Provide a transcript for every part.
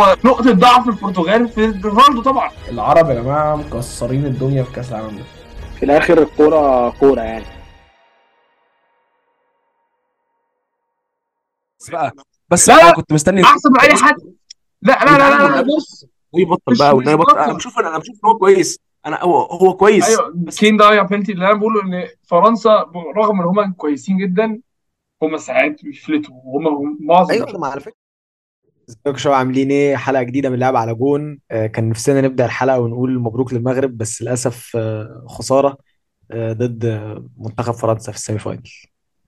هو نقطة ضعف البرتغال في رونالدو طبعا. العرب يا جماعة مكسرين الدنيا في كأس العالم. ده في الآخر الكورة كورة يعني. بس بقى بس لا،. كنت مستني أحسن من أي حد. لا لا لا لا, لا. بص ويبطل بقى والنبي يبطل أنا. بشوف أنا بشوف إن هو كويس. أنا هو هو كويس. أيوه بس كين ضيع بنتي اللي أنا بقوله إن فرنسا رغم إن هم كويسين جدا هم ساعات بيفلتوا وهم معظم أيوه ما على فكرة. ازيكم شباب عاملين إيه؟ حلقة جديدة من لعب على جون. آه، كان نفسنا نبدأ الحلقة ونقول مبروك للمغرب بس للأسف آه، خسارة آه، ضد منتخب فرنسا في ال semi final.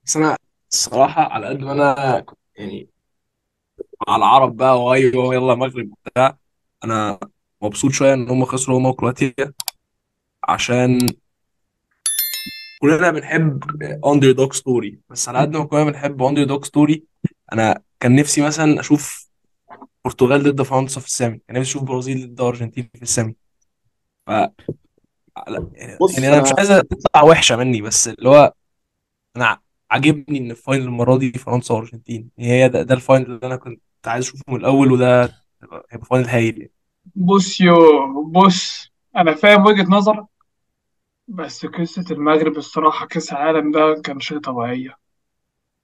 بس أنا الصراحة على قد ما أنا يعني على العرب بقى وأيوة يلا مغرب وبتاع أنا مبسوط شوية إن هم خسروا هم وكرواتيا عشان كلنا بنحب underdog story بس على قد ما كلنا بنحب underdog story أنا كان نفسي مثلا أشوف البرتغال ضد فرنسا في ال semi. كان نفسي أشوف برازيل ضد الارجنتين في ال semi. ف بص، يعني أنا مش عايز تطلع وحشة مني بس اللي هو أنا عاجبني إن ال final المرة دي فرنسا وأرجنتين. هي ده, ده ال final اللي أنا كنت عايز أشوفه من الأول وده هيبقى final هايل يعني. بص يو بص أنا فاهم وجهة نظرك بس قصة المغرب الصراحة كأس العالم ده كان شيء طبيعية.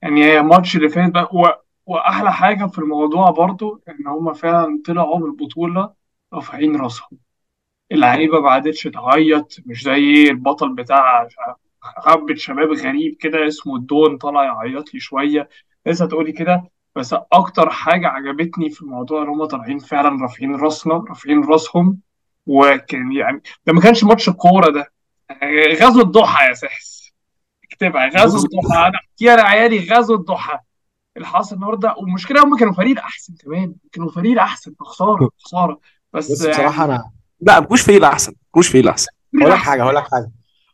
يعني هي الماتش اللي فات بقى و... وأحلى حاجة في الموضوع برضو إن هما فعلا طلعوا من البطولة رافعين راسهم. اللعيبة ما عادتش تعيط مش زي البطل بتاع حبة شباب غريب كده اسمه الدون طلع يعيط لي شوية. لسه تقولي كده؟ بس أكتر حاجة عجبتني في الموضوع إن هما طالعين فعلا رافعين راسنا رافعين راسهم. وكان يعني ده ما كانش ماتش الكورة ده. غزو الضحى يا سحس اكتبها غزو الضحى. أنا أحكيها لعيالي غزو الضحى. اللي حصل النهارده والمشكلة هم كانوا فريق أحسن كمان كانوا فريق أحسن خسارة خسارة. بس, بص بصراحة أنا لا مكوش فريق الاحسن مكوش فريق الاحسن هقول لك حاجة هقول لك حاجة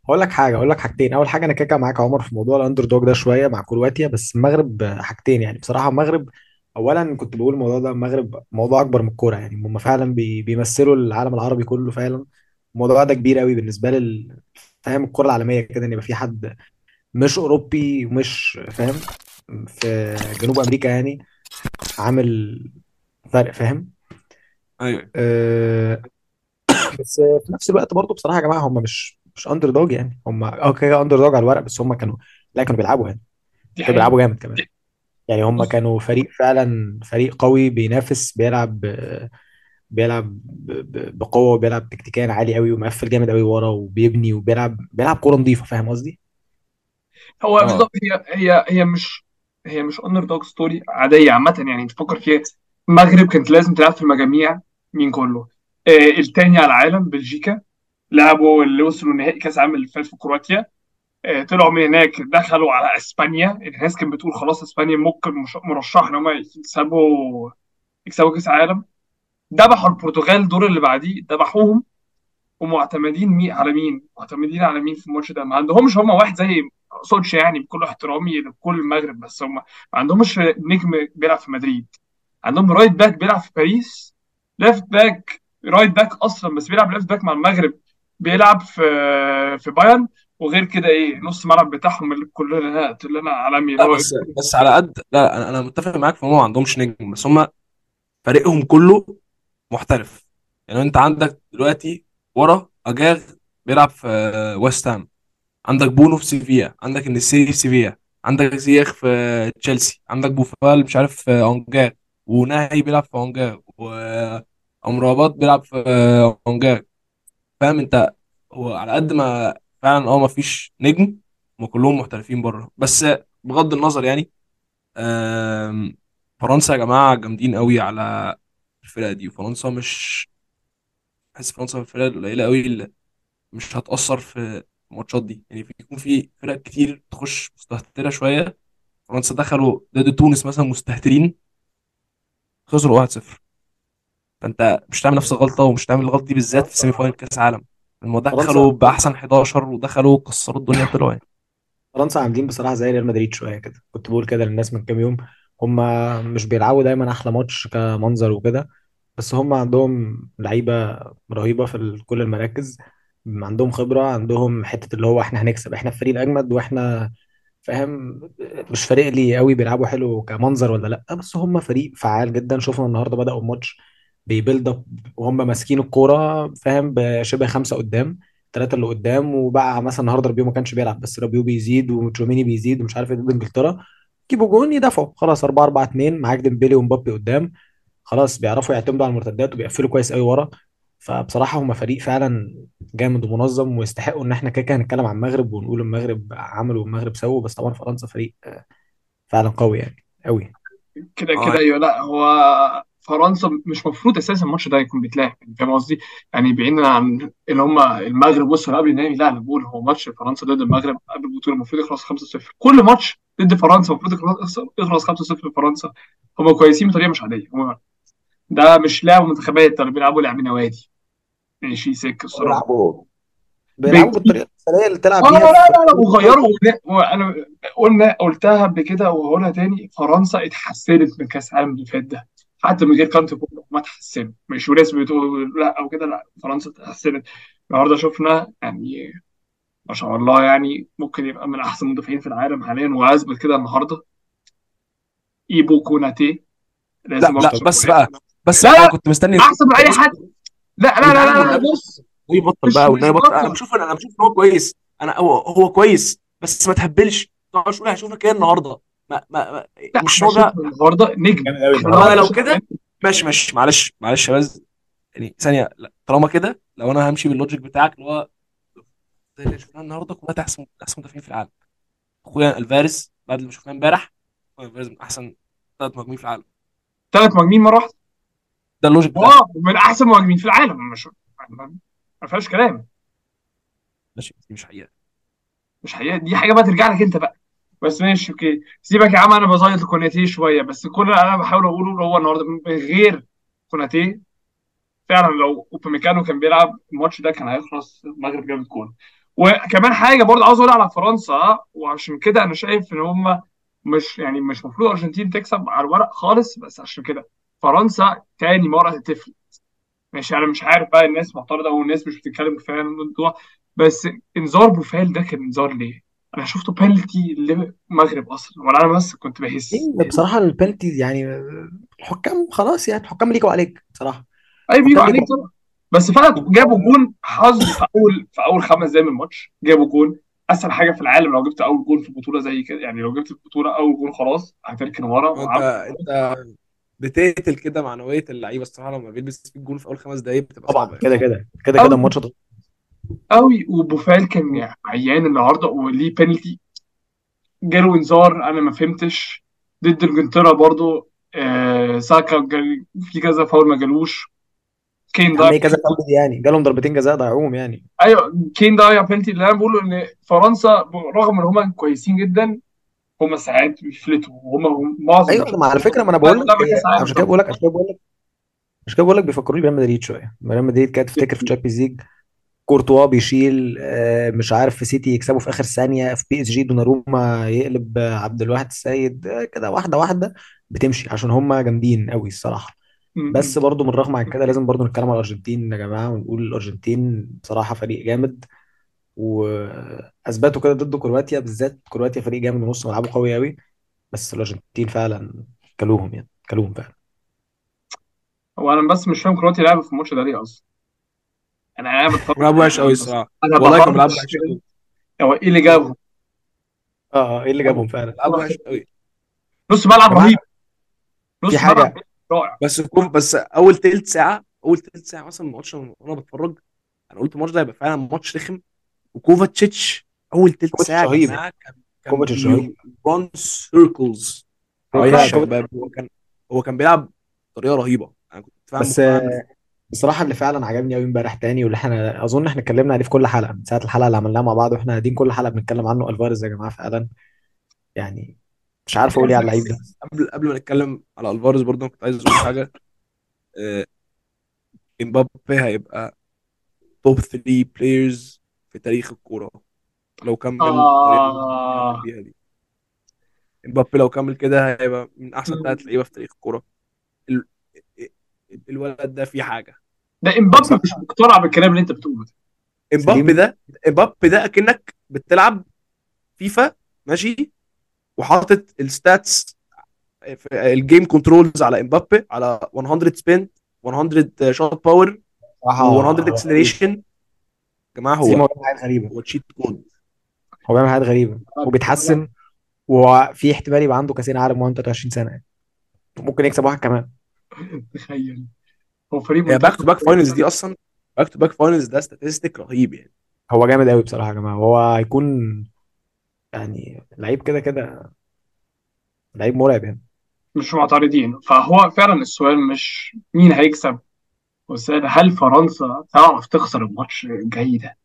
هقول لك حاجة هقول لك حاجتين. أول حاجة أنا كده معاك يا عمر في موضوع ال underdog ده شوية مع كرواتيا بس المغرب حاجتين يعني. بصراحة المغرب اولا كنت بقول الموضوع ده المغرب موضوع أكبر من الكورة يعني. هم فعلا بي بيمثلوا العالم العربي كله فعلا. الموضوع ده كبير قوي بالنسبة لل فاهم الكرة العالمية كده إن يبقى في حد مش أوروبي ومش فاهم؟ في جنوب أمريكا يعني عامل فرق فاهم أيوه أه بس في نفس الوقت برضه بصراحة يا جماعة هم مش مش underdog يعني هم آه كده underdog على الورق بس هم كانوا لا كانوا بيلعبوا يعني دي كانوا. بيلعبوا جامد كمان يعني هم. كانوا فريق فعلا فريق قوي بينافس بيلعب آه، بيلعب بقوة وبيلعب تكتيكيا عالي قوي ومقفل جامد قوي ورا وبيبني وبيلعب بيلعب كورة نظيفة فاهم قصدي؟ هو آه. بالظبط هي هي هي مش هي مش underdog story عادية عامة يعني انت فكر فيها. المغرب كانت لازم تلعب في المجاميع مين كله؟ آه التاني على العالم بلجيكا. لعبوا اللي وصلوا نهائي كأس العالم اللي فات في كرواتيا. آه، طلعوا من هناك دخلوا على إسبانيا. الناس كانت بتقول خلاص إسبانيا ممكن مش- مرشح إن هم يكسبوا يكسبوا كأس العالم. ذبحوا البرتغال الدور اللي بعديه ذبحوهم. ومعتمدين مين على مين؟ معتمدين على مين في الماتش ده؟ ما عندهمش هم واحد زي اقصدش يعني بكل احترامي لكل المغرب بس هم ما عندهمش نجم بيلعب في مدريد عندهم right back بيلعب في باريس left back right back أصلا بس بيلعب left back مع المغرب بيلعب في في بايرن وغير كده إيه نص الملعب بتاعهم اللي كلنا كلنا عالمي اللي لا بس بس على قد لا أنا أنا متفق معاك في هم ما عندهمش نجم بس هم فريقهم كله محترف يعني أنت عندك دلوقتي ورا اجرد بيلعب في ويست هام عندك بونو في سيفيا عندك النسيري في سيفيا عندك زياخ في تشيلسي عندك بوفال مش عارف في انجيه وناهي بيلعب في اونجاغ وامرابات بيلعب في اونجاغ فاهم أنت؟ هو على قد ما فعلا آه ما فيش نجم هم كلهم محترفين بره. بس بغض النظر يعني فرنسا يا جماعة جامدين قوي على الفرقة دي. وفرنسا مش بحس فرنسا من الفرق القليله قوي اللي مش هتأثر في الماتشات دي. يعني في يكون في فرق كتير تخش مستهترة شوية. فرنسا دخلوا ضد تونس مثلا مستهترين. خسروا 1-0 فأنت مش تعمل نفس الغلطة ومش تعمل الغلطة دي بالذات في semi final كأس عالم هم دخلوا فرنسا- بأحسن 11 ودخلوا كسروا الدنيا طلعوا يعني. فرنسا عاملين بصراحة زي ريال مدريد شوية كده. كنت بقول كده للناس من كام يوم. هم مش بيلعبوا دايما أحلى ماتش كمنظر وكده. بس هم عندهم لعيبة رهيبة في كل المراكز عندهم خبرة عندهم حتة اللي هو إحنا هنكسب إحنا الفريق الأجمد وإحنا فاهم؟ مش فريق لي قوي بيلعبوا حلو كمنظر ولا لأ بس هم فريق فعال جدا. شفنا النهارده بدأوا الماتش بي build up وهم ماسكين الكورة فاهم؟ بشبه خمسة قدام ثلاثة اللي قدام وبقى مثلا النهارده رابيو ما كانش بيلعب بس رابيو بيزيد وتشوميني بيزيد ومش عارف إيه ضد إنجلترا يجيبوا جون يدافعوا خلاص 4 4 2 معاك ديمبلي ومبابي قدام. خلاص بيعرفوا يعتمدوا على المرتدات وبيقفلوا كويس قوي ورا. فبصراحة هم فريق فعلا جامد ومنظم ويستحقوا إن إحنا كده كده هنتكلم عن المغرب ونقول المغرب عملوا والمغرب سووا بس طبعا فرنسا فريق آه، فعلا قوي يعني قوي. كده آه. كده أيوه لا هو فرنسا مش مفروض أساسا الماتش ده يكون بيتلعب يعني فاهم قصدي؟ يعني بعيدا عن ان هم المغرب وصلوا قبل النهائي لا أنا بقول هو ماتش فرنسا ضد المغرب قبل البطولة المفروض يخلص 5-0 كل ماتش ضد فرنسا المفروض يخلص يخلص 5-0 لفرنسا هم كويسين بطريقة مش عادية. هم ده مش لعب منتخبات ده بيلعبوا لعب نوادي. ماشي سك الصراحه بيلعبوا. بيلعبوا بالطريقة المثاليه اللي تلعب آه بيها. لا لا لا وغيروا. وانا قلنا قلتها قبل كده وهقولها تاني فرنسا اتحسنت من كأس العالم اللي فات ده. حتى من غير كانت ما اتحسنوا مش وناس بتقول لا أو كده لا فرنسا اتحسنت. النهارده شفنا يعني ما شاء الله يعني ممكن يبقى من أحسن المدافعين في العالم حاليا وأثبت كده النهارده. إيبو كوناتي لا لازم لا اشكر بس بقى بس لا أنا كنت مستني احسن من أي حد. لا لا لا لا, بص هو يبطل مش بقى بطل أنا بشوف أنا بشوف إن هو كويس. أنا هو هو كويس بس ما تهبلش. ما تقعدش تقول هشوفك إيه النهارده. ما ما مش هو ده النهارده. نجم. أنا لو كده ماشي ماشي. معلش معلش يا بس يعني ثانية لا طالما كده لو أنا همشي بال logic بتاعك اللي هو زي اللي شفناه النهارده كلها أحسن أحسن مدافعين في العالم. أخويا ألفاريز بعد اللي شفناه امبارح أخويا ألفاريز من أحسن ثلاث مهاجمين في العالم. ثلاث مهاجمين مرة واحدة. ده ال logic آه من أحسن مهاجمين في العالم. مش ما فيهاش كلام. ماشي دي مش حقيقة. مش حقيقة. دي حاجة بقى ترجع لك أنت بقى. بس ماشي okay. سيبك يا عم أنا بزايد لكوناتيه شوية. بس كل اللي أنا بحاول أقوله اللي هو النهارده من غير كوناتيه فعلا لو أوباميكانو كان بيلعب الماتش ده كان هيخلص المغرب جابت جول وكمان حاجة برضه عاوز أقول على فرنسا وعشان كده أنا شايف إن هم مش يعني مش المفروض الارجنتين تكسب على الورق خالص بس عشان كده. فرنسا تاني مرة هتفرق ماشي أنا مش عارف بقى الناس معترضة والناس مش بتتكلم كفاية عن الموضوع بس إنذار بوفال ده كان إنذار ليه؟ أنا شفته بينالتي للمغرب أصلا ولا أنا بس كنت بحس. إيه، بصراحة البنالتي يعني الحكام خلاص يعني الحكام ليكوا عليك بصراحة. اي بيجوا عليك طبعا. بس فعلا جابوا جون حظ في اول في أول خمس دقايق من الماتش. جابوا جون. أسهل حاجة في العالم لو جبت أول جون في البطوله زي كده يعني لو جبت البطولة أول جون خلاص هتركن ورا. أنت بتقتل كده معنويه اللعيبة الصراحة لما بيلبس فيك جون في أول خمس دقايق بتبقى طبعا صعبة. كده يعني كده كده كده الماتش. قوي وبوفال كان عيان النهارده وليه بينالتي جاله انذار أنا ما فهمتش. ضد إنجلترا برضو آه ساكا في كذا فاول ما جالوش. كين عم ضيع إيه كذا فاول يعني؟ جالهم ضربتين جزاء ضيعوهم يعني. أيوه كين ضيع بينالتي اللي أنا بقوله إن فرنسا رغم إن هم كويسين جدا هم ساعات بيفلتوا وهم معظم أيوه ما على فكرة ما أنا بقول لك عشان كده بقول لك عشان كده بقول لك عشان كده بقول لك بيفكروني بريال مدريد شوية. ريال مدريد كانت تفتكر في Champions League كورتوا بيشيل آه، مش عارف في سيتي يكسبوا في آخر ثانية في PSG دوناروما يقلب آه، عبد الواحد السيد آه، كده واحدة واحدة بتمشي عشان هم جامدين قوي الصراحة. بس برضو من الرغم عن كده لازم برضو نتكلم على الأرجنتين يا جماعة ونقول الأرجنتين بصراحه فريق جامد. واثبتوا كده ضد كرواتيا بالذات كرواتيا فريق جامد ونص ملعبه قوي قوي بس الأرجنتين فعلا كلوهم يعني كلوهم فعلا. هو أنا بس مش فاهم كرواتيا لعبت في الماتش ده ليه أصلا؟ أنا قاعد بتفرج بيلعبوا وحش قوي الصراحة. أنا والله كانوا بيلعبوا بهرش وحش قوي هو إيه اللي جابه آه آه إيه اللي جابهم فعلا؟ بيلعبوا وحش قوي نص ملعب جماعة رهيب. في نص ملعب حاجة. رائع. بس كوف بس أول تلت ساعة أول تلت ساعة مثلا من الماتش وأنا بتفرج أنا قلت الماتش ده هيبقى فعلا ماتش رخم. وكوفاتشيتش أول كوفيتش ساعة رهيب. كوفيتش رهيب. بي run circles هو كان هو كان بيلعب بطريقة رهيبة. أنا كنت فاهم بس بصراحة اللي فعلا عجبني قوي امبارح تاني واللي إحنا أظن إحنا اتكلمنا عليه في كل حلقة من ساعة الحلقة اللي عملناها مع بعض وإحنا قاعدين كل حلقة بنتكلم عنه. ألفاريز يا جماعة فعلا يعني مش عارف أقول إيه على اللعيب ده. قبل قبل ما نتكلم على الفارز برضه كنت عايز أقول حاجة. آه، إمبابي هيبقى top 3 players في تاريخ الكورة لو كمل آه. بيها دي. إمبابي لو كمل كده هيبقى من أحسن ثلاث لعيبة في تاريخ الكورة. ال... الولد ده فيه حاجة. ده إمبابي مش مقتنع بالكلام اللي أنت بتقوله ده. إمبابي ده إمبابي ده أكنك بتلعب فيفا ماشي؟ وحاطط ال stats ال game controls على إمبابي على 100 speed 100 shot power صراحة و100 acceleration جماعة هو هو بيعمل حاجات غريبة. هو cheat code هو بيعمل حاجات غريبة. وبيتحسن. وفي احتمال يبقى عنده كاسين عالم وهو عنده 23 سنة يعني. ممكن يكسب واحد كمان. تخيل. هو فريق back to back finals دي أصلا back to back finals ده statistic رهيب يعني. هو جامد قوي بصراحة يا جماعة. وهو هيكون يعني لعيب كده كده لعيب مرعب يعني. مش معترضين. فهو فعلا السؤال مش مين هيكسب؟ السؤال هل فرنسا تعرف تخسر الماتش الجاي ده؟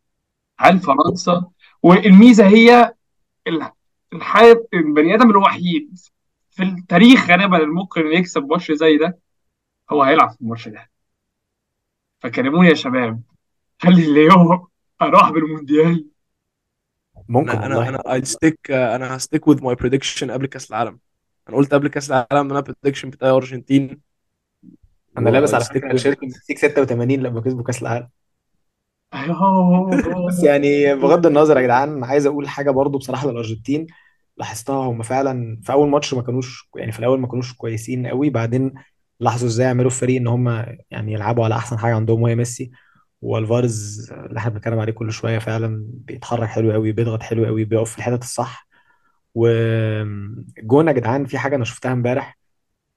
هل فرنسا والميزه هي ال- الحياة البني آدم الوحيد في التاريخ غالبا اللي ممكن يكسب ماتش زي ده هو هيلعب في الماتش ده. فكلموني يا شباب هل اليوم أروح بالمونديال؟ ممكن أنا أنا والله. أنا I'd stick أنا هستيك with my prediction قبل كأس العالم. أنا قلت قبل كأس العالم إن أنا prediction بتاعي أرجنتين. أنا لابس على فكره تيشيرت المكسيك 86 لما كسبوا كأس العالم. أيوه. بس يعني بغض النظر يا جدعان عايز أقول حاجة برضو بصراحة للأرجنتين. لاحظتها هم فعلا في أول ماتش ما كانوش يعني في الأول ما كانوش كويسين قوي. بعدين لاحظوا إزاي يعملوا فريق إن هم يعني يلعبوا على أحسن حاجة عندهم وهي ميسي. والفارز اللي إحنا بنتكلم عليه كل شوية فعلا بيتحرك حلو قوي بيضغط حلو قوي بيقف في الحتت الصح. والجون يا جدعان في حاجة أنا شفتها إمبارح.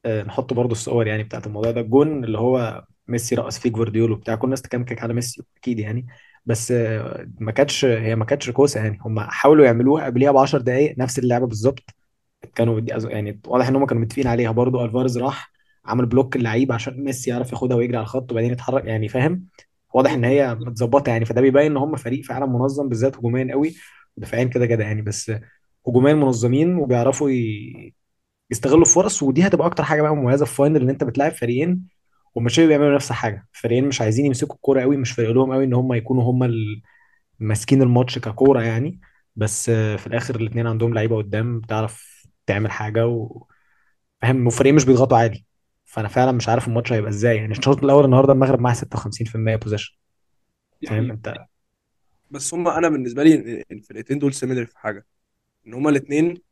آه، نحط برضو الصور يعني بتاعت الموضوع ده. الجون اللي هو ميسي رقص فيه جوارديولا وبتاع كل الناس تكلم على ميسي أكيد يعني. بس آه، ما كانتش هي ما كانتش كوسة يعني. هم حاولوا يعملوها قبليها ب 10 دقائق نفس اللعبة بالظبط. كانوا يعني واضح إن هم كانوا متفقين عليها. برضو ألفاريز راح عمل block اللعيب عشان ميسي يعرف ياخدها ويجري على الخط وبعدين يتحرك يعني فاهم؟ واضح إن هي متظبطة يعني. فده بيبين إن هم فريق فعلا منظم بالذات هجوميا قوي ودفاعيا كده كده يعني. بس هجوميا منظمين وبيعرفوا ي... يستغلوا الفرص ودي هتبقى أكتر حاجة بقى مميزة في final إن أنت بتلاعب فريقين شبه بيعملوا نفس الحاجة. فريقين مش عايزين يمسكوا الكورة قوي مش فارق لهم قوي إن هم يكونوا هم ال- ماسكين الماتش ككورة يعني. بس في الآخر الاثنين عندهم لعيبة قدام بتعرف تعمل حاجة وفاهم وفريقين مش بيضغطوا عادي. فأنا فعلا مش عارف الماتش هيبقى إزاي. يعني الشوط الأول النهارده المغرب معاه 56% possession فاهم يعني أنت بس هم أنا بالنسبة لي الفرقتين دول similar في حاجة. إن هم الاثنين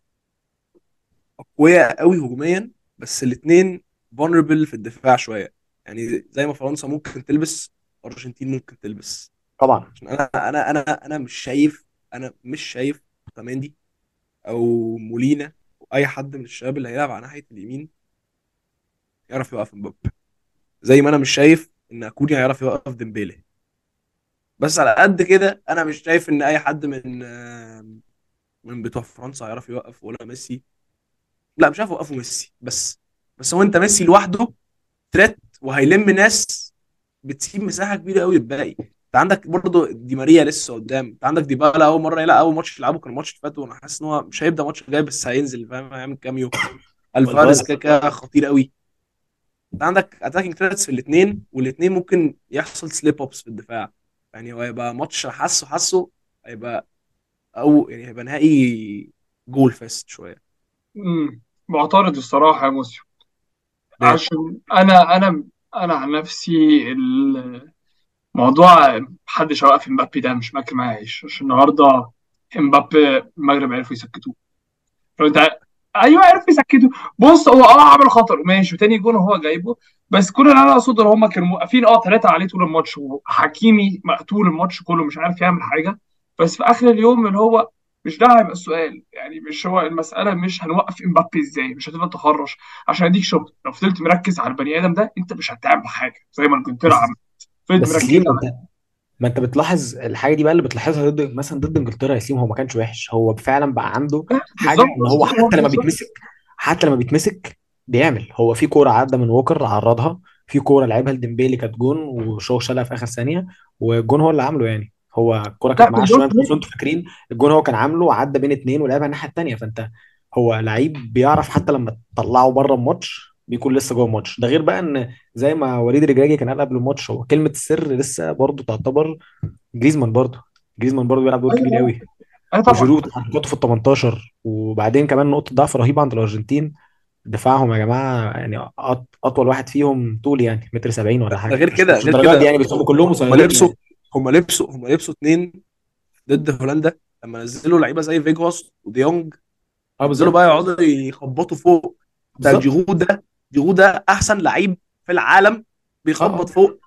أقوياء قوي هجوميا بس الاثنين vulnerable في الدفاع شوية. يعني زي ما فرنسا ممكن تلبس أرجنتين ممكن تلبس. طبعا. عشان أنا أنا أنا أنا مش شايف أنا مش شايف أوتاميندي أو مولينا أو أي حد من الشباب اللي هيلعب على ناحية اليمين يعرف يوقف مبابي. زي ما أنا مش شايف إن أكوني هيعرف يوقف ديمبيلي. بس على قد كده أنا مش شايف إن أي حد من آه، من بتوع فرنسا هيعرف يوقف ولا ميسي. لا مش عارف يوقفوا ميسي بس بس هو انت ميسي لوحده threat وهيلم ناس بتسيب مساحة كبيرة قوي للباقي. انت عندك برضه دي ماريا لسه قدام. انت عندك ديبالا أول مرة يلعب أول ماتش يلعبه كان الماتش اللي فات وأنا حاسس إن هو مش هيبدأ ماتش جاي بس هينزل فاهم؟ هيعمل cameo ألفاريز كده كده خطير قوي انت عندك attacking threats في الاثنين والاثنين ممكن يحصل slip ups في الدفاع. يعني هو هيبقى ماتش حاسه حاسه هيبقى أو يعني هيبقى نهائي goal fest شوية. مم. معترض الصراحة يا موسيو. ليه؟ عشان أنا أنا أنا عن نفسي الموضوع محدش هيوقف إمبابي ده مش ماكل معاه عيش عشان النهاردة إمبابي المغرب عرفوا يسكتوه. لو أنت أيوه عرفوا يسكتوه. بص هو أه عمل خطر. ماشي وتاني جون هو جايبه. بس كل اللي أنا أقصده إن هما كانوا موقفين أه ثلاثة عليه طول الماتش وحكيمي مقتول الماتش كله مش عارف يعمل حاجة. بس في آخر اليوم اللي هو مش ده هيبقى السؤال. يعني مش هو المسألة مش هنوقف إمبابي إزاي مش هتفضل تخرش عشان أديك شغل. لو فضلت مركز على البني آدم ده أنت مش هتعمل حاجة. زي ما إنجلترا عملت. فضلت بس مركز سليم على انت ما أنت بتلاحظ الحاجة دي بقى اللي بتلاحظها ضد مثلا ضد إنجلترا يا سليم هو ما كانش وحش. هو فعلا بقى عنده حاجة إن هو حتى لما بيتمسك حتى لما بيتمسك بيعمل. هو في كورة عدى من ووكر عرضها. في كورة لعبها لديمبيلي كانت جون وشو شالها في آخر ثانية والجون هو اللي عامله يعني. هو الكوره كانت معاه شوية بالظبط أنتوا أنتوا فاكرين الجون هو كان عامله عدى بين اتنين ولعبها الناحية الثانية فانت هو لعيب بيعرف حتى لما تطلعه بره الماتش بيكون لسه جوه الماتش. ده غير بقى إن زي ما وليد رجراجي كان قال قبل الماتش هو كلمة السر لسه برضه تعتبر جريزمان برضه. جريزمان برضه بيلعب دور كبير قوي أيوه طبعا. وجيرو تحركاته في ال 18 وبعدين كمان نقطة ضعف رهيبة عند الأرجنتين. دفاعهم يا جماعة يعني أطول واحد فيهم طول يعني متر 70 ولا حاجة. غير مش كده مش غير كده. يعني بس هم كلهم هم قصيرين لبسوا يعني. هم لبسوا هم لبسوا اتنين ضد هولندا لما نزلوا لعيبة زي فيجهورست ودي يونج. آه نزلوا بقى يقعدوا يخبطوا فوق. ده جيرو ده جيرو ده أحسن لعيب في العالم بيخبط آه. فوق.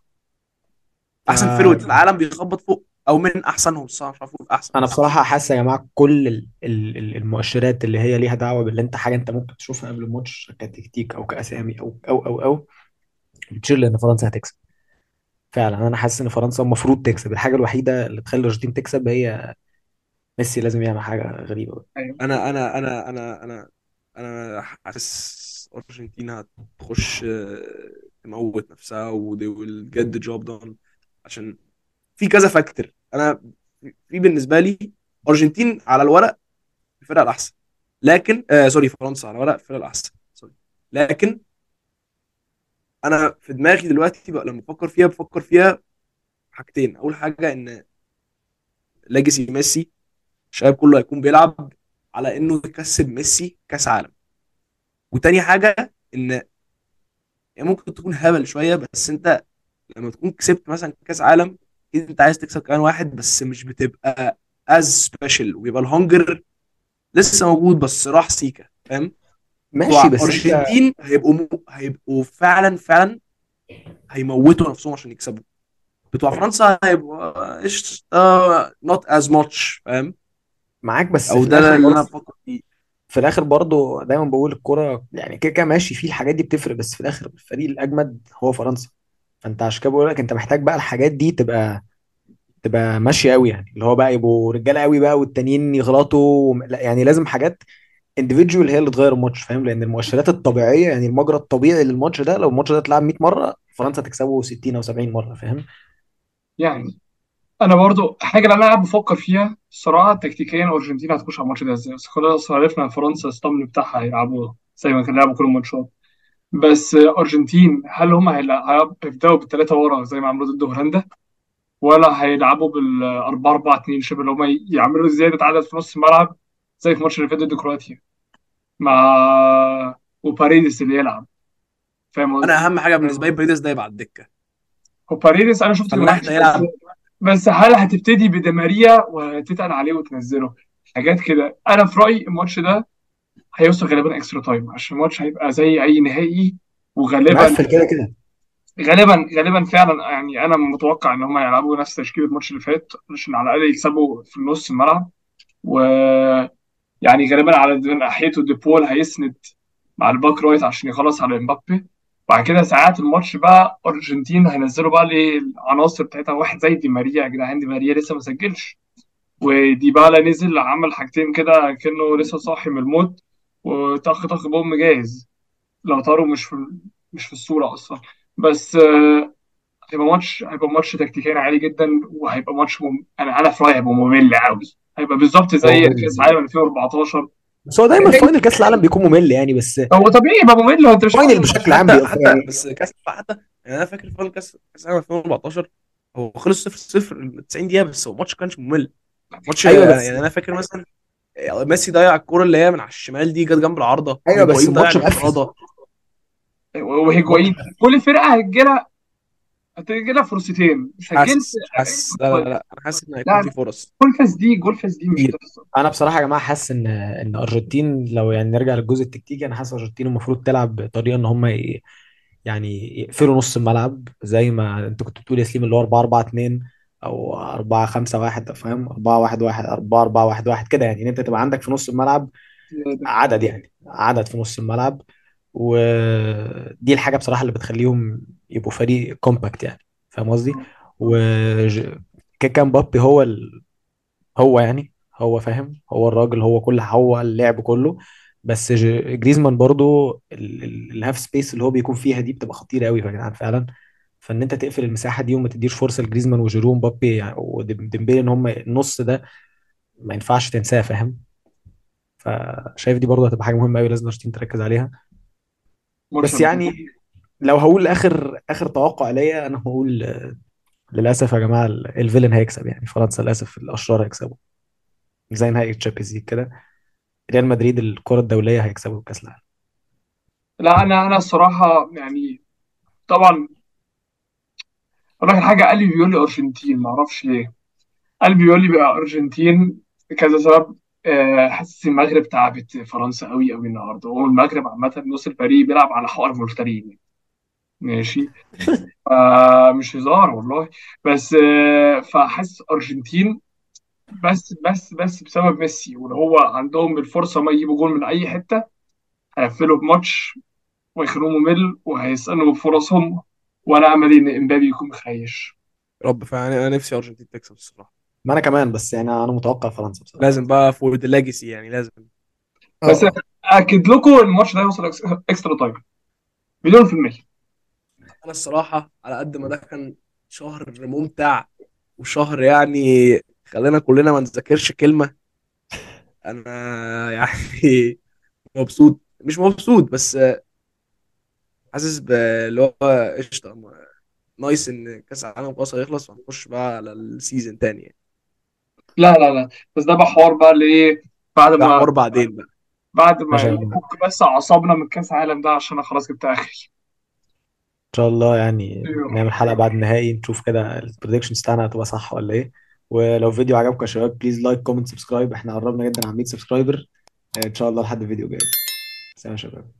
أحسن forward في ف- العالم بيخبط فوق. أو من احسنهم الصراحه مش عارف أحسن. أنا بصراحة حاسس يا جماعة كل ال- ال- ال- المؤشرات اللي هي ليها دعوة باللي أنت حاجة أنت ممكن تشوفها قبل الماتش كتكتيك أو كأسامي أو أو أو أو بتشير لأن فرنسا هتكسب. فعلا. أنا حاسس إن فرنسا المفروض تكسب. الحاجة الوحيدة اللي تخلي الارجنتين تكسب هي ميسي لازم يعمل حاجة غريبة بقى. أيوه. أنا أنا أنا أنا أنا أنا حاسس أرجنتين هتخش آه، تموت نفسها و they will get the job done. عشان في كذا factor. أنا في بالنسبة لي أرجنتين على الورق الفرقه الأحسن. لكن آه sorry فرنسا على الورق الفرقه الأحسن. sorry. لكن أنا في دماغي دلوقتي بقى لما بفكر فيها بفكر فيها حاجتين. أول حاجة إن legacy ميسي الشباب كله هيكون بيلعب على إنه يكسب ميسي كأس عالم. وتاني حاجة إن يعني ممكن تكون هبل شوية بس أنت لما تكون كسبت مثلا كأس عالم أكيد أنت عايز تكسب كمان واحد بس مش بتبقى as special ويبقى ال hunger لسه موجود بس راح سيكا فاهم؟ ماشي بس أنت ارجنتين هيبقوا م... هيبقوا فعلا فعلا هيموتوا نفسهم عشان يكسبوا. بتوع فرنسا هيبقوا إيش not as much فاهم؟ معاك بس أو ده اللي أنا بفكر فيه. في الآخر برضه دايما بقول الكرة يعني كده كده ماشي في الحاجات دي بتفرق بس في الآخر الفريق الأجمد هو فرنسا. فأنت عشان كده بقول لك أنت محتاج بقى الحاجات دي تبقى تبقى ماشية قوي يعني. اللي هو بقى يبقوا رجالة قوي بقى والتانيين يغلطوا لا يعني لازم حاجات انديفيدوال هي اللي تغير الماتش فاهم؟ لأن المؤشرات الطبيعية يعني المجرى الطبيعي للماتش ده لو الماتش ده اتلعب 100 مرة فرنسا تكسبه 60 أو 70 مرة فاهم؟ يعني أنا برضو حاجة اللي أنا بفكر فيها الصراحه تكتيكيا الارجنتين هتخش على الماتش ده إزاي؟ بس خلاص عرفنا فرنسا الاسطمن بتاعها هيلعبوا زي ما كان لعبوا كل الماتشات. بس أرجنتين هل هم هيبدأوا بالثلاثه ورا زي ما عملوا ضد هولندا؟ ولا هيلعبوا بال 4 4 2 شبه اللي هم يعملوا زياده عدد في نص الملعب زي في الماتش اللي فات ضد كرواتيا؟ مع وباريدس اللي يلعب. فاهم أنا قصدي؟ أهم حاجة بالنسبة لي باريدس ده يبقى على الدكة. وباريدس أنا ده بس يلعب. بس هل هتبتدي بدي ماريا وتتقل عليه وتنزله؟ حاجات كده. أنا في رأيي الماتش ده هيوصل غالبا extra time عشان الماتش هيبقى زي أي نهائي وغالبا مقفل كده كده. غالبا غالبا فعلا يعني أنا متوقع إن هم يلعبوا نفس تشكيلة الماتش اللي فات عشان على الأقل يكسبوا في نص الملعب. ويعني غالبا على ناحيته دي بول هيسند مع ال back right عشان يخلص على امبابي. بعد كده ساعات الماتش بقى أرجنتين هينزلوا بقى العناصر بتاعتها. واحد زي دي ماريا يا جدعان دي ماريا لسه ما سجلش. وديبالا نزل عمل حاجتين كده كأنه لسه صاحي من الموت وطخ طخ بوم جاهز. لاوتارو مش في مش في الصورة أصلا. بس آه، هيبقى ماتش هيبقى ماتش تكتيكيا عالي جدا وهيبقى ماتش مم... أنا أنا في رأيي هيبقى ممل قوي هيبقى بالظبط هو زي ممل كأس عالم 2014 بس هو دايما final كأس العالم بيكون ممل يعني بس هو طبيعي يبقى ممل وأنت مش final بشكل عام حتى بيبقى حتى بس كأس حتى يعني أنا فاكر final كأس كأس العالم 2014 هو خلص 0 0 90 دقيقة بس هو الماتش كانش ممل. ماتش أيوه يعني بس يعني أنا فاكر مثلا ميسي ضيع الكورة اللي هي من على الشمال دي جت جنب العارضة. أيوه بس الماتش مقفل وهيجوين كل فرقة هتجيلها هتجيلها فرصتين. مش سجلت حاسس لا لا لا أنا حاسس إن هيكون لا في فرص. جول فاس دي جول فاس دي مش كتير. هتحصل. أنا بصراحة يا جماعة حاسس ان إن أرجنتين لو يعني نرجع للجزء التكتيكي أنا حاسس أرجنتين المفروض تلعب بطريقة إن هم ي... يعني يقفلوا نص الملعب زي ما أنت كنت بتقول يا سليم اللي هو 4 4 2 أو 4 5 1 فاهم؟ 4 1 1 4 4 1 1 كده يعني. إن أنت تبقى عندك في نص الملعب. عدد يعني عدد في نص الملعب. ودي الحاجة بصراحة اللي بتخليهم يبقوا فريق compact يعني فاهم قصدي؟ و كان مبابي هو ال... هو يعني هو فاهم هو الراجل هو كل هو اللعب كله. بس جريزمان برضو ال- ال- ال half space اللي هو بيكون فيها دي بتبقى خطيرة قوي يا جدعان فعلا. فإن أنت تقفل المساحة دي وما تديش فرصة لجريزمان وجيرو مبابي يعني وديمبيلي إن هم النص ده ما ينفعش تنساه فاهم؟ فشايف دي برضه هتبقى حاجة مهمة قوي لازم الارجنتين تركز عليها. بس يعني لو هقول آخر آخر توقع ليا أنا هقول آه، للأسف يا جماعة ال- ال villain هيكسب يعني. فرنسا للأسف الأشرار هيكسبوا. زي نهائي Champions League كده. ريال مدريد الكرة الدولية هيكسبوا كأس العالم. لا أنا أنا الصراحة يعني طبعا أقول لك حاجة. قلبي بيقول لي أرجنتين ما أعرفش ليه. قلبي بيقول لي بقى أرجنتين كذا سبب. حاسس المغرب تعبت فرنسا قوي قوي النهارده. هو المغرب عامة نص الفريق بيلعب على حوار مفترين ماشي؟ آه مش هزار والله. بس آه فحاسس أرجنتين بس بس بس بسبب ميسي ولو هو عندهم الفرصة ما يجيبوا جول من أي حتة هيقفلوا بماتش ويخلوه ممل وهيسألوا بفرصهم وأنا أملي إن إمبابي يكون مخيش. رب فعلا أنا نفسي أرجنتين تكسب الصراحة. ما أنا كمان بس يعني أنا متوقع فرنسا بصراحة. لازم بقى for the legacy يعني لازم. بس أكد لكم الماتش ده هيوصل extra time. مليون في المية. أنا الصراحة على قد ما ده كان شهر ممتع وشهر يعني خلينا كلنا ما نذاكرش كلمة أنا يعني مبسوط. مش مبسوط بس حاسس باللي هو قشطة nice إن كأس العالم خلاص هيخلص وهنخش بقى على ال season تاني يعني. لا لا لا. بس ده بقى حوار بقى اللي إيه بعد ده ما حوار بعدين بقى. بعد ما عشان نفك بس اعصابنا من كأس العالم ده عشان أنا خلاص جبت آخري. إن شاء الله يعني أيوه. نعمل حلقة بعد النهائي نشوف كده ال predictions بتاعنا هتبقى صح ولا إيه. ولو فيديو عجبكم يا شباب please like comment subscribe إحنا قربنا جدا على 100 subscriber إن شاء الله لحد الفيديو جاي سلام يا شباب.